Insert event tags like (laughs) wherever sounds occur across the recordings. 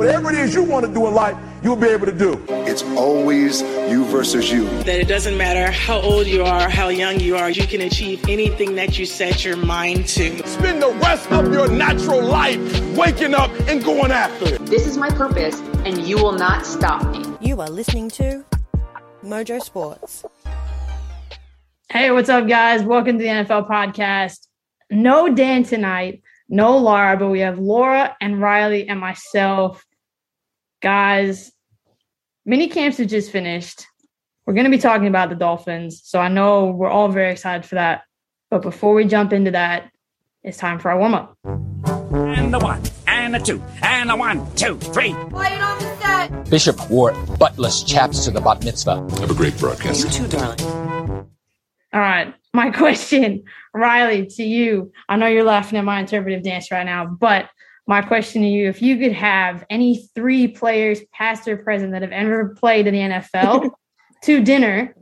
Whatever it is you want to do in life, you'll be able to do. It's always you versus you. That it doesn't matter how old you are, how young you are, you can achieve anything that you set your mind to. Spend the rest of your natural life waking up and going after it. This is my purpose, and you will not stop me. You are listening to Mojo Sports. Hey, what's up, guys? Welcome to the NFL podcast. No Dan tonight no Laura, but we have Laura and Riley and myself. Guys, mini camps have just finished. We're going to be talking about the Dolphins. So I know we're all very excited for that. But before we jump into that, it's time for our warm up. And the one, and the two, and the one, two, three. Quiet on the set. Bishop wore buttless chaps to the bat mitzvah. Have a great broadcast. You too, darling. All right. My (laughs) question, Riley, to you. I know you're laughing at my interpretive dance right now, but my question to you if you could have any three players, past or present, that have ever played in the NFL (laughs) to dinner,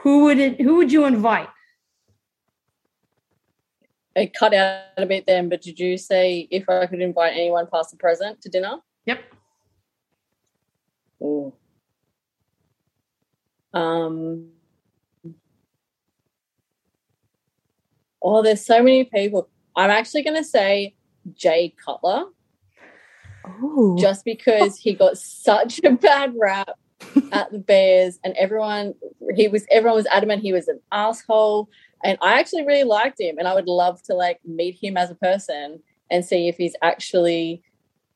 who would it who would you invite? It cut out a bit then, but did you say if I could invite anyone past or present to dinner? Yep. Ooh. Um Oh, there's so many people. I'm actually going to say Jay Cutler. Ooh. Just because he got such a bad rap at the Bears and everyone he was everyone was adamant he was an asshole and I actually really liked him and I would love to like meet him as a person and see if he's actually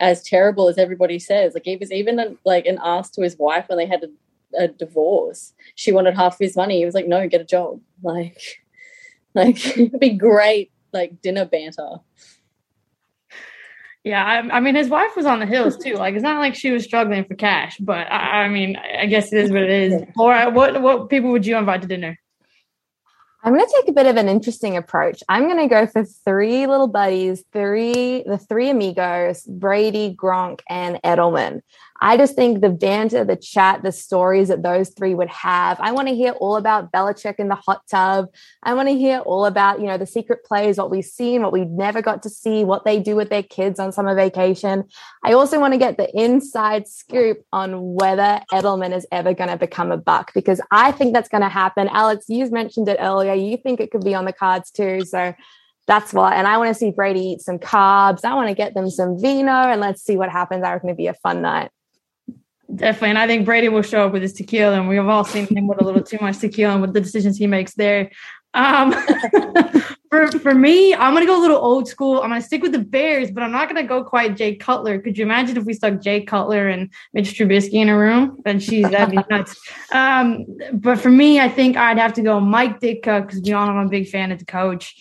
as terrible as everybody says. Like he was even a, like an ass to his wife when they had a, a divorce. She wanted half of his money. He was like, "No, get a job." Like (laughs) like (laughs) it'd be great, like dinner banter. Yeah, I, I, mean, his wife was on the hills too. Like, it's not like she was struggling for cash, but I, I mean, I guess it is what it is. Laura, what what people would you invite to dinner? I'm going to take a bit of an interesting approach. I'm going to go for three little buddies, three the three amigos, Brady, Gronk, and Edelman. I just think the banter, the chat, the stories that those three would have. I want to hear all about Belichick in the hot tub. I want to hear all about, you know, the secret plays, what we've seen, what we never got to see, what they do with their kids on summer vacation. I also want to get the inside scoop on whether Edelman is ever going to become a buck because I think that's going to happen. Alex, you mentioned it earlier. You think it could be on the cards too. So that's what, and I want to see Brady eat some carbs. I want to get them some vino and let's see what happens. I reckon it'd be a fun night. Definitely. And I think Brady will show up with his tequila, and we've all seen him with a little too much tequila and with the decisions he makes there. Um, (laughs) for, for me, I'm going to go a little old school. I'm going to stick with the Bears, but I'm not going to go quite Jay Cutler. Could you imagine if we stuck Jay Cutler and Mitch Trubisky in a room? Then she's that'd be nuts. Um, but for me, I think I'd have to go Mike Ditka because we know I'm a big fan of the coach.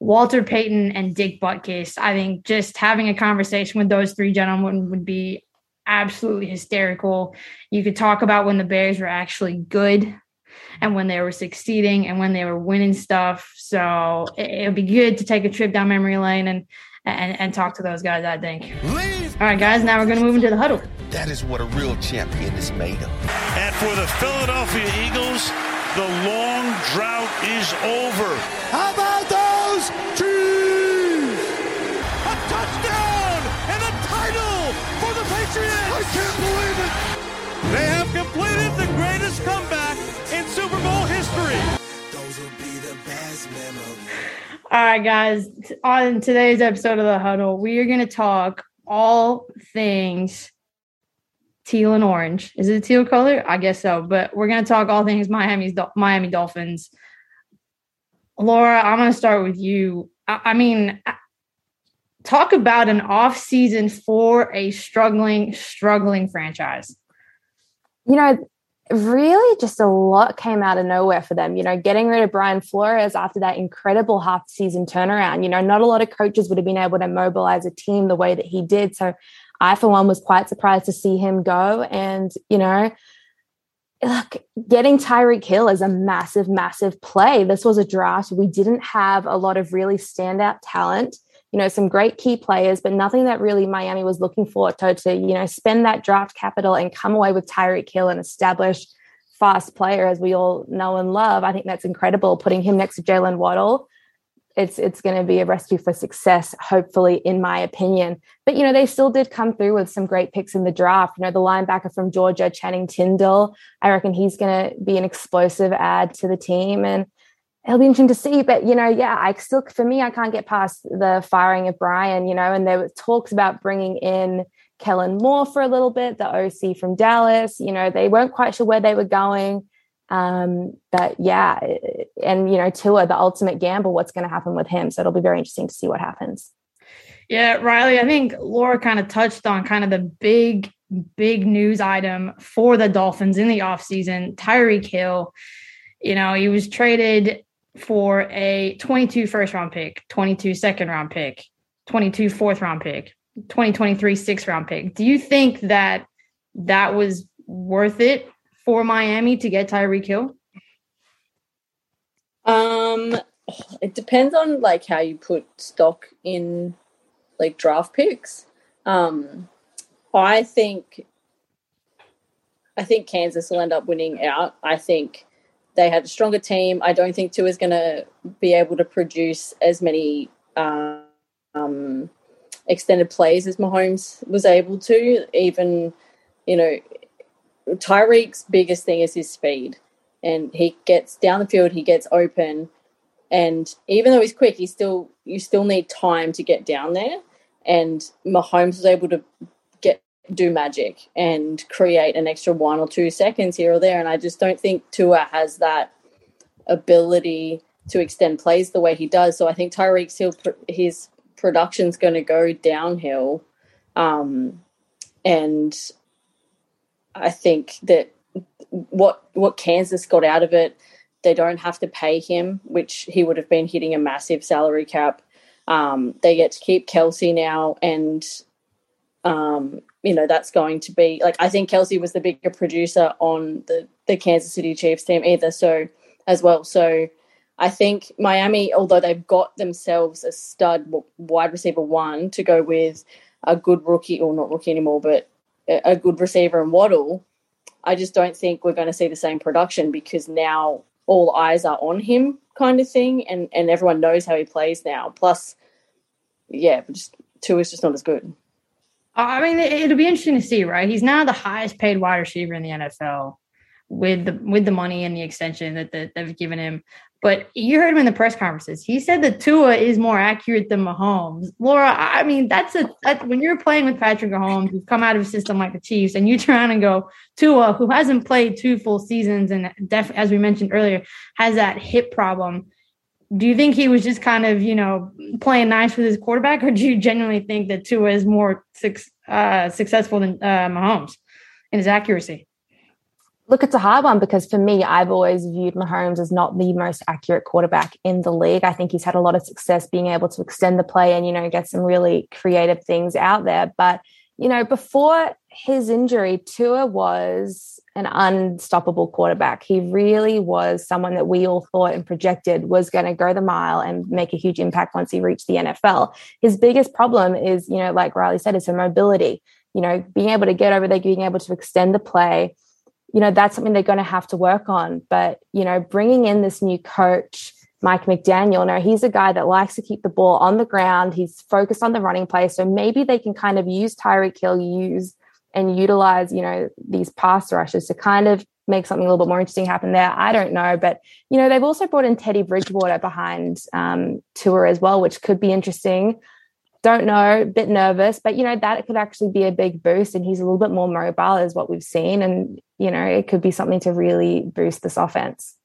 Walter Payton and Dick Butkus. I think just having a conversation with those three gentlemen would be absolutely hysterical. You could talk about when the Bears were actually good and when they were succeeding and when they were winning stuff. So it, would be good to take a trip down memory lane and, and, and talk to those guys, I think. Leave. All right, guys, now we're going to move into the huddle. That is what a real champion is made of. And for the Philadelphia Eagles, the long drought is over. How about those completed the greatest comeback in Super Bowl history. Those will be the best memories. All right, guys. On today's episode of the Huddle, we are going to talk all things teal and orange. Is it a teal color? I guess so. But we're going to talk all things Miami's Miami Dolphins. Laura, I'm going to start with you. I, I mean, talk about an off season for a struggling, struggling franchise. You know, really just a lot came out of nowhere for them. You know, getting rid of Brian Flores after that incredible half season turnaround. You know, not a lot of coaches would have been able to mobilize a team the way that he did. So I, for one, was quite surprised to see him go. And, you know, look, getting Tyreek Hill is a massive, massive play. This was a draft. We didn't have a lot of really standout talent you know, some great key players, but nothing that really Miami was looking for to, to you know, spend that draft capital and come away with Tyreek Hill and establish fast player as we all know and love. I think that's incredible. Putting him next to Jaylen Waddle. it's it's going to be a recipe for success, hopefully, in my opinion. But you know, they still did come through with some great picks in the draft. You know, the linebacker from Georgia, Channing Tindall, I reckon he's going to be an explosive add to the team, and it'll be interesting to see. But you know, yeah, I still for me, I can't get past the firing of Brian. You know, and there were talks about bringing in Kellen Moore for a little bit, the OC from Dallas. You know, they weren't quite sure where they were going. Um, but yeah, and you know, Tua, the ultimate gamble, what's going to happen with him. So it'll be very interesting to see what happens. Yeah, Riley, I think Laura kind of touched on kind of the big, big news item for the Dolphins in the offseason. Tyreek Hill, you know, he was traded for a 22 first round pick, 22 second round pick, 22 fourth round pick, 2023 sixth round pick. Do you think that that was worth it for Miami to get Tyreek Hill? Um, it depends on like how you put stock in like draft picks. Um, I think I think Kansas will end up winning out. I think they had a stronger team. I don't think Tua is going to be able to produce as many um, extended plays as Mahomes was able to. Even, you know, Tyreek's biggest thing is his speed, and he gets down the field, he gets open, and even though he's quick, he still you still need time to get down there. And Mahomes was able to do magic and create an extra one or two seconds here or there, and I just don't think Tua has that ability to extend plays the way he does. So I think Tyreek's still his production's going to go downhill. Um, and I think that what what Kansas got out of it, they don't have to pay him, which he would have been hitting a massive salary cap. Um, they get to keep Kelce now, and um, you know that's going to be like I think Kelce was the bigger producer on the the Kansas City Chiefs team either, so as well. So I think Miami, although they've got themselves a stud wide receiver one to go with a good rookie, or not rookie anymore, but a good receiver and Waddle, I just don't think we're going to see the same production because now all eyes are on him, kind of thing, and and everyone knows how he plays now. Plus, yeah, just Tua is just not as good. I mean, it'll be interesting to see, right? He's now the highest paid wide receiver in the NFL with the with the money and the extension that, they've given him. But you heard him in the press conferences. He said that Tua is more accurate than Mahomes. Laura, I mean, that's a that, when you're playing with Patrick Mahomes, you've come out of a system like the Chiefs, and you turn and go Tua, who hasn't played two full seasons, and def, as we mentioned earlier, has that hip problem. Do you think he was just kind of, you know, playing nice with his quarterback, or do you genuinely think that Tua is more uh, successful than uh, Mahomes in his accuracy? Look, it's a hard one because for me, I've always viewed Mahomes as not the most accurate quarterback in the league. I think he's had a lot of success being able to extend the play and, you know, get some really creative things out there. But, you know, before his injury, Tua was an unstoppable quarterback. He really was someone that we all thought and projected was going to go the mile and make a huge impact once he reached the NFL. His biggest problem is, you know, like Riley said, is her mobility. You know, being able to get over there, being able to extend the play you know, that's something they're going to have to work on. But, you know, bringing in this new coach, Mike McDaniel, now he's a guy that likes to keep the ball on the ground. He's focused on the running play. So maybe they can kind of use Tyreek Hill, use and utilize, you know, these pass rushes to kind of make something a little bit more interesting happen there. I don't know. But, you know, they've also brought in Teddy Bridgewater behind um, Tua as well, which could be interesting don't know, bit nervous, but you know, that could actually be a big boost. And he's a little bit more mobile, is what we've seen. And, you know, it could be something to really boost this offense.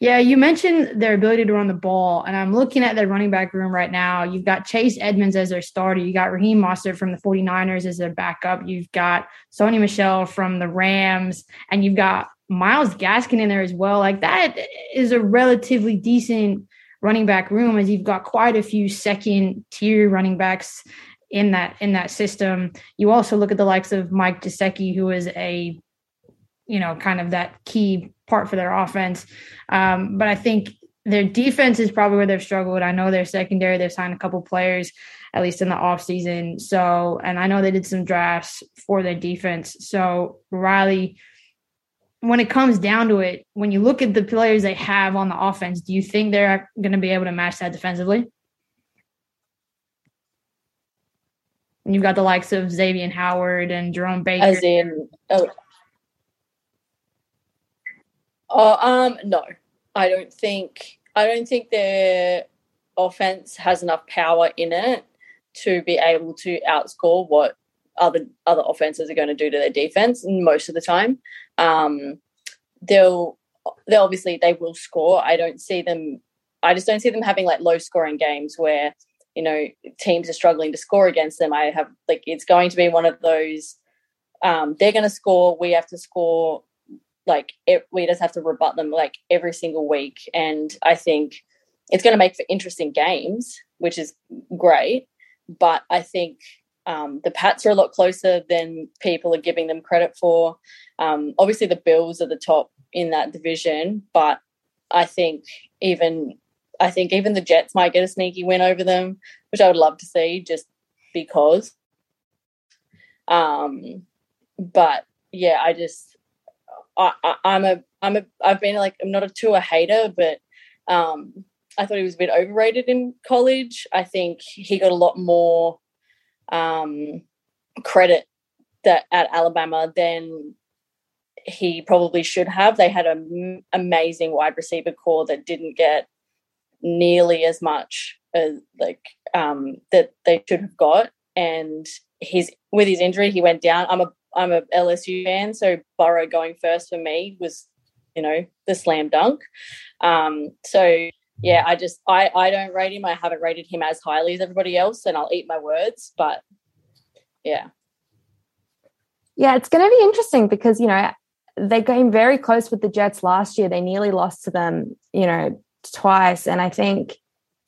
Yeah, you mentioned their ability to run the ball, and I'm looking at their running back room right now. You've got Chase Edmonds as their starter. You got Raheem Mostert from the 49ers as their backup. You've got Sony Michel from the Rams, and you've got Myles Gaskin in there as well. Like that is a relatively decent running back room as you've got quite a few second tier running backs in that in that system. You also look at the likes of Mike Gesicki, who is a you know kind of that key part for their offense. Um, but I think their defense is probably where they've struggled. I know their secondary, they've signed a couple players, at least in the offseason. So, and I know they did some drafts for their defense. So, Riley, when it comes down to it, when you look at the players they have on the offense, do you think they're going to be able to match that defensively? You've got the likes of Xavier Howard and Jerome Baker. As in, oh, oh, um, no, I don't think. I don't think their offense has enough power in it to be able to outscore what other other offenses are going to do to their defense most of the time. Um, they'll they obviously they will score. I don't see them. I just don't see them having like low scoring games where you know teams are struggling to score against them. I have like it's going to be one of those. Um, they're going to score. We have to score. Like it, we just have to rebut them like every single week, and I think it's going to make for interesting games, which is great. But I think um, the Pats are a lot closer than people are giving them credit for. Um, obviously, the Bills are the top in that division, but I think even I think even the Jets might get a sneaky win over them, which I would love to see, just because. Um, but yeah, I just I, I, am a I'm a I've been like I'm not a Tua hater, but um, I thought he was a bit overrated in college. I think he got a lot more um, credit that at Alabama than he probably should have. They had an amazing wide receiver corps that didn't get nearly as much as like um, that they should have got. And he's with his injury, he went down. I'm a I'm a LSU fan, so Burrow going first for me was, you know, the slam dunk. Um, so yeah, I just I I don't rate him. I haven't rated him as highly as everybody else, and I'll eat my words. But yeah, yeah, it's going to be interesting because you know they came very close with the Jets last year. They nearly lost to them, you know, twice, and I think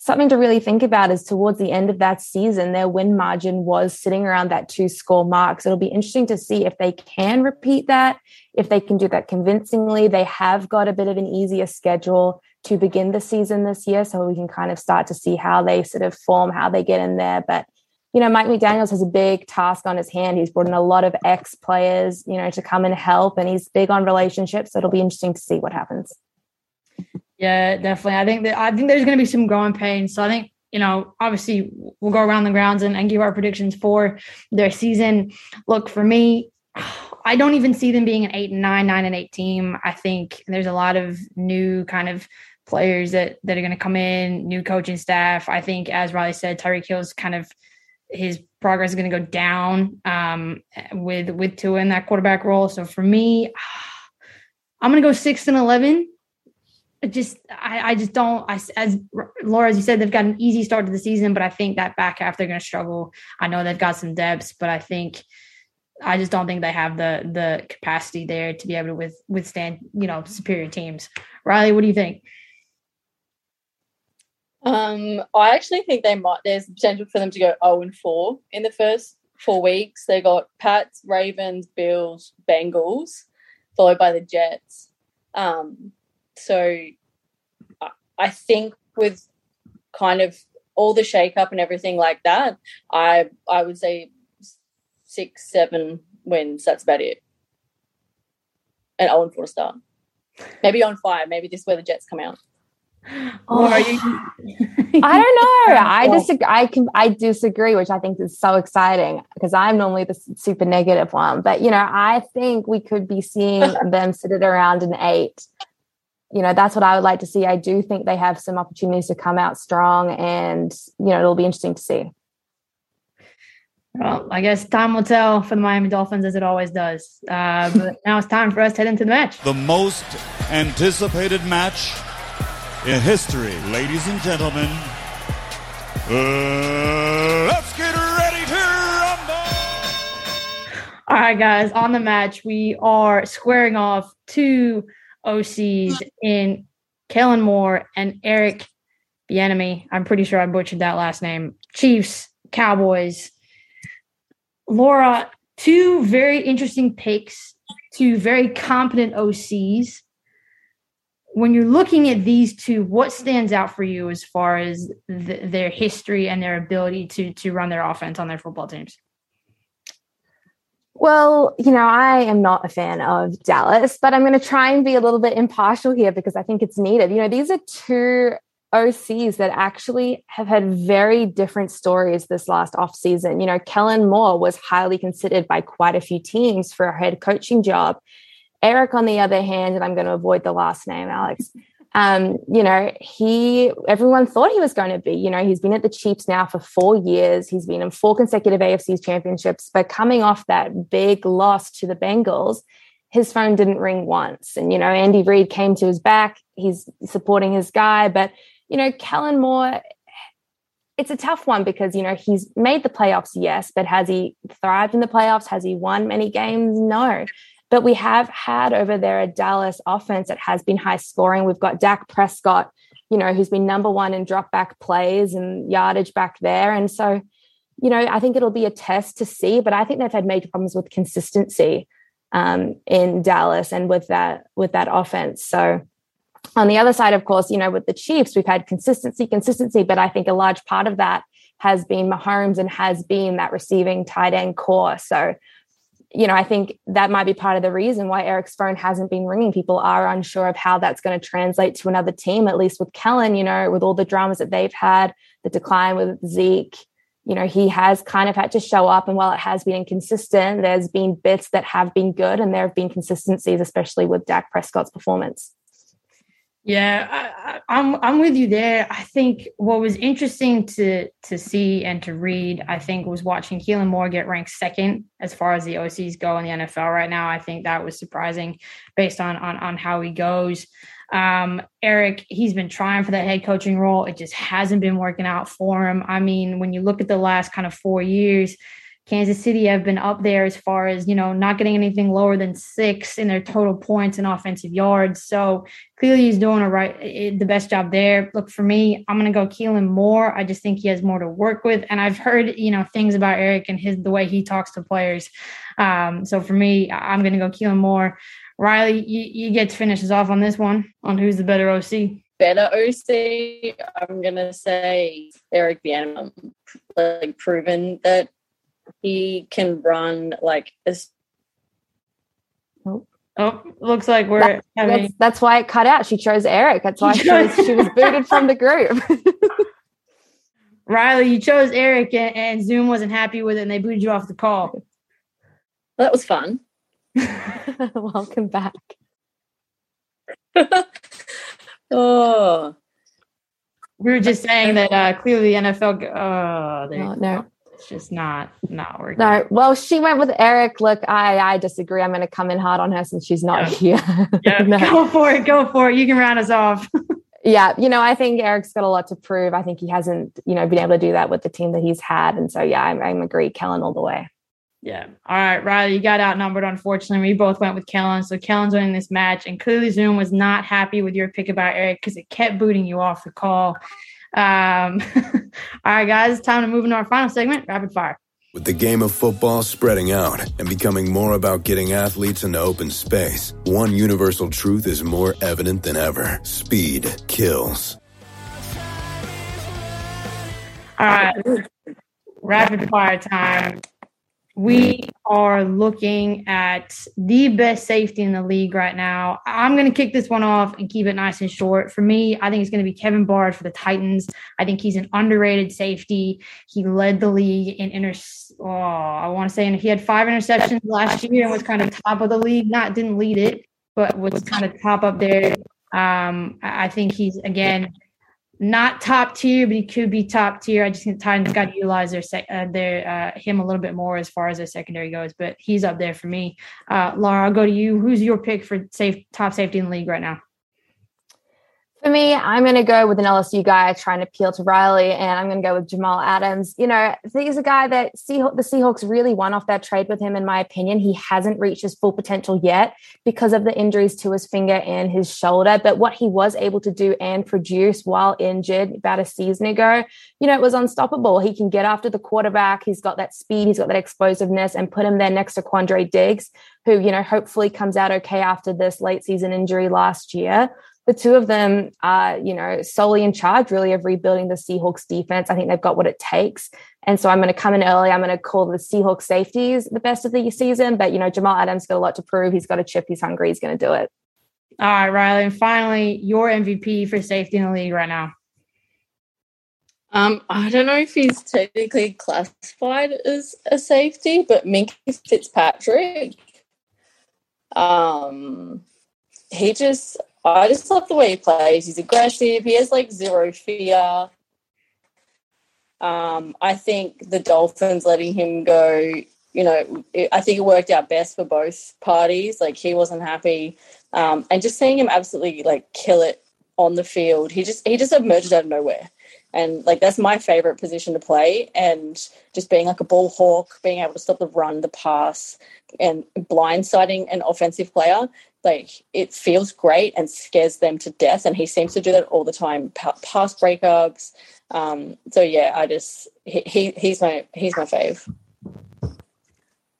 something to really think about is towards the end of that season, their win margin was sitting around that two score mark. So it'll be interesting to see if they can repeat that, if they can do that convincingly. They have got a bit of an easier schedule to begin the season this year. So we can kind of start to see how they sort of form, how they get in there. But, you know, Mike McDaniels has a big task on his hand. He's brought in a lot of ex players, you know, to come and help, and he's big on relationships. So it'll be interesting to see what happens. Yeah, definitely. I think that I think there's going to be some growing pains. So I think you know, obviously we'll go around the grounds and, and give our predictions for their season. Look, for me, I don't even see them being an eight and nine, nine and eight team. I think there's a lot of new kind of players that that are going to come in, new coaching staff. I think, as Riley said, Tyreek Hill's kind of his progress is going to go down um, with with Tua in that quarterback role. So for me, (sighs) I'm going to go six and eleven. Just I, I just don't. I, as Laura, as you said, they've got an easy start to the season, but I think that back half they're going to struggle. I know they've got some depths, but I think I just don't think they have the the capacity there to be able to with, withstand you know superior teams. Riley, what do you think? Um, I actually think they might. There's potential for them to go zero oh and four in the first four weeks. They got Pats, Ravens, Bills, Bengals, followed by the Jets. Um, so I think with kind of all the shake-up and everything like that, I I would say six, seven wins. That's about it. And 0 and 4 start. Maybe on five. Maybe this is where the Jets come out. Oh, (laughs) I don't know. I oh. disagree. I can. I disagree, which I think is so exciting because I'm normally the super negative one. But you know, I think we could be seeing (laughs) them sit at around an eight. You know, that's what I would like to see. I do think they have some opportunities to come out strong, and you know, it'll be interesting to see. Well, I guess time will tell for the Miami Dolphins as it always does. Uh, (laughs) but now it's time for us to head into the match. The most anticipated match in history, ladies and gentlemen. Uh, let's get ready to rumble. All right, guys, on the match, we are squaring off two OCs in Kellen Moore and Eric Bieniemy. I'm pretty sure I butchered that last name. Chiefs, Cowboys. Laura, two very interesting picks, two very competent OCs when you're looking at these two, what stands out for you as far as the, their history and their ability to to run their offense on their football teams? Well, you know, I am not a fan of Dallas, but I'm going to try and be a little bit impartial here because I think it's needed. You know, these are two OCs that actually have had very different stories this last off season. You know, Kellen Moore was highly considered by quite a few teams for a head coaching job. Eric, on the other hand, and I'm going to avoid the last name, Alex. Um, you know, he everyone thought he was going to be. You know, he's been at the Chiefs now for four years. He's been in four consecutive AFC's championships, but coming off that big loss to the Bengals, his phone didn't ring once. And you know, Andy Reid came to his back. He's supporting his guy, but you know, Kellen Moore, it's a tough one because, you know, he's made the playoffs, yes, but has he thrived in the playoffs? Has he won many games? No. But we have had over there a Dallas offense that has been high scoring. We've got Dak Prescott, you know, who's been number one in drop back plays and yardage back there. And so, you know, I think it'll be a test to see, but I think they've had major problems with consistency um, in Dallas and with that with that offense. So on the other side, of course, you know, with the Chiefs, we've had consistency, consistency, but I think a large part of that has been Mahomes and has been that receiving tight end corps. So, you know, I think that might be part of the reason why Eric's phone hasn't been ringing. People are unsure of how that's going to translate to another team, at least with Kellen, you know, with all the dramas that they've had, the decline with Zeke. You know, he has kind of had to show up. And while it has been inconsistent, there's been bits that have been good and there have been consistencies, especially with Dak Prescott's performance. Yeah, I, am I'm, I'm with you there. I think what was interesting to to see and to read, I think, was watching Keelan Moore get ranked second as far as the OCs go in the NFL right now. I think that was surprising based on on on how he goes. Um, Eric, he's been trying for that head coaching role. It just hasn't been working out for him. I mean, when you look at the last kind of four years, Kansas City have been up there as far as, you know, not getting anything lower than six in their total points and offensive yards. So clearly he's doing a right, the best job there. Look, for me, I'm going to go Keelan Moore. I just think he has more to work with. And I've heard, you know, things about Eric and his, the way he talks to players. Um, so for me, I'm going to go Keelan Moore. Riley, you, you get to finish us off on this one on who's the better OC. Better OC, I'm going to say Eric Bieniemy, like proven that he can run like this. Oh, oh looks like we're that, having... that's, that's, why it cut out. She chose Eric. That's why (laughs) she was, she was booted from the group. Riley, you chose Eric, and, and, Zoom wasn't happy with it, and they booted you off the call. That was fun. (laughs) Welcome back. (laughs) oh, we were just saying that uh, clearly the NFL. Oh, no, no it's just not not working. No, well, she went with Eric. Look, I I disagree. I'm going to come in hard on her since she's not yeah. here. yeah, (laughs) no. go for it. Go for it. You can round us off. (laughs) yeah, you know, I think Eric's got a lot to prove. I think he hasn't, you know, been able to do that with the team that he's had, and so yeah, I'm, I'm agree, Kellen all the way. Yeah. All right, Riley, you got outnumbered, unfortunately. We both went with Kellen. So Kellen's winning this match. And clearly, Zoom was not happy with your pick about Eric because it kept booting you off the call. Um, (laughs) all right, guys, time to move into our final segment rapid fire. With the game of football spreading out and becoming more about getting athletes into open space, one universal truth is more evident than ever speed kills. All right, rapid fire time we are looking at the best safety in the league right now. I'm going to kick this one off and keep it nice and short. For me, I think it's going to be Kevin Byard for the Titans. I think he's an underrated safety. He led the league in inter. Oh, I want to say and he had five interceptions last year and was kind of top of the league. Not didn't lead it, but was kind of top up there. Um, I think he's again not top tier, but he could be top tier. I just think Titans got to utilize their sec- uh, their uh, him a little bit more as far as their secondary goes. But he's up there for me. Uh, Laura, I'll go to you. Who's your pick for safe top safety in the league right now? For me, I'm going to go with an LSU guy trying to appeal to Riley, and I'm going to go with Jamal Adams. You know, he's a guy that the Seahawks really won off that trade with him, in my opinion. He hasn't reached his full potential yet because of the injuries to his finger and his shoulder. But what he was able to do and produce while injured about a season ago, you know, it was unstoppable. He can get after the quarterback. He's got that speed, he's got that explosiveness, and put him there next to Quandre Diggs, who, you know, hopefully comes out okay after this late season injury last year. The two of them are, you know, solely in charge really of rebuilding the Seahawks defense. I think they've got what it takes. And so I'm going to come in early. I'm going to call the Seahawks safeties the best of the season. But, you know, Jamal Adams got a lot to prove. He's got a chip. He's hungry. He's going to do it. All right, Riley. And finally, your MVP for safety in the league right now. Um, I don't know if he's technically classified as a safety, but Minkah Fitzpatrick. Um, he just, I just love the way he plays. He's aggressive. He has like zero fear. Um, I think the Dolphins letting him go, you know, it, I think it worked out best for both parties. Like he wasn't happy, um, and just seeing him absolutely like kill it on the field, he just he just emerged out of nowhere. And like that's my favorite position to play, and just being like a ball hawk, being able to stop the run, the pass, and blindsiding an offensive player, like it feels great and scares them to death. And he seems to do that all the time. Pa- pass breakups. Um, so yeah, I just he, he he's my he's my fave.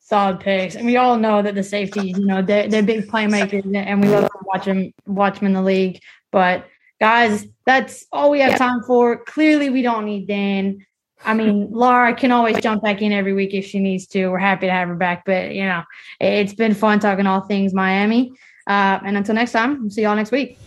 Solid picks, and we all know that the safeties, you know, they're, they're big playmakers, and we love to watch them watch them in the league. But guys, that's all we have time for. Clearly, we don't need Dan. I mean, Laura can always jump back in every week if she needs to. We're happy to have her back. But, you know, it's been fun talking all things Miami. Uh, and until next time, see y'all next week.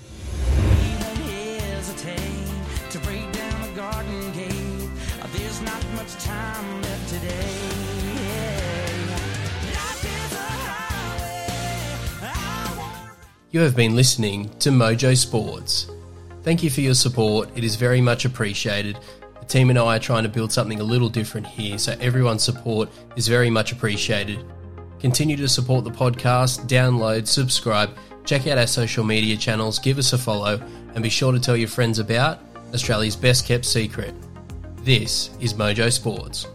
You have been listening to Mojo Sports. Thank you for your support. It is very much appreciated. The team and I are trying to build something a little different here, so everyone's support is very much appreciated. Continue to support the podcast, download, subscribe, check out our social media channels, give us a follow, and be sure to tell your friends about Australia's best kept secret. This is Mojo Sports.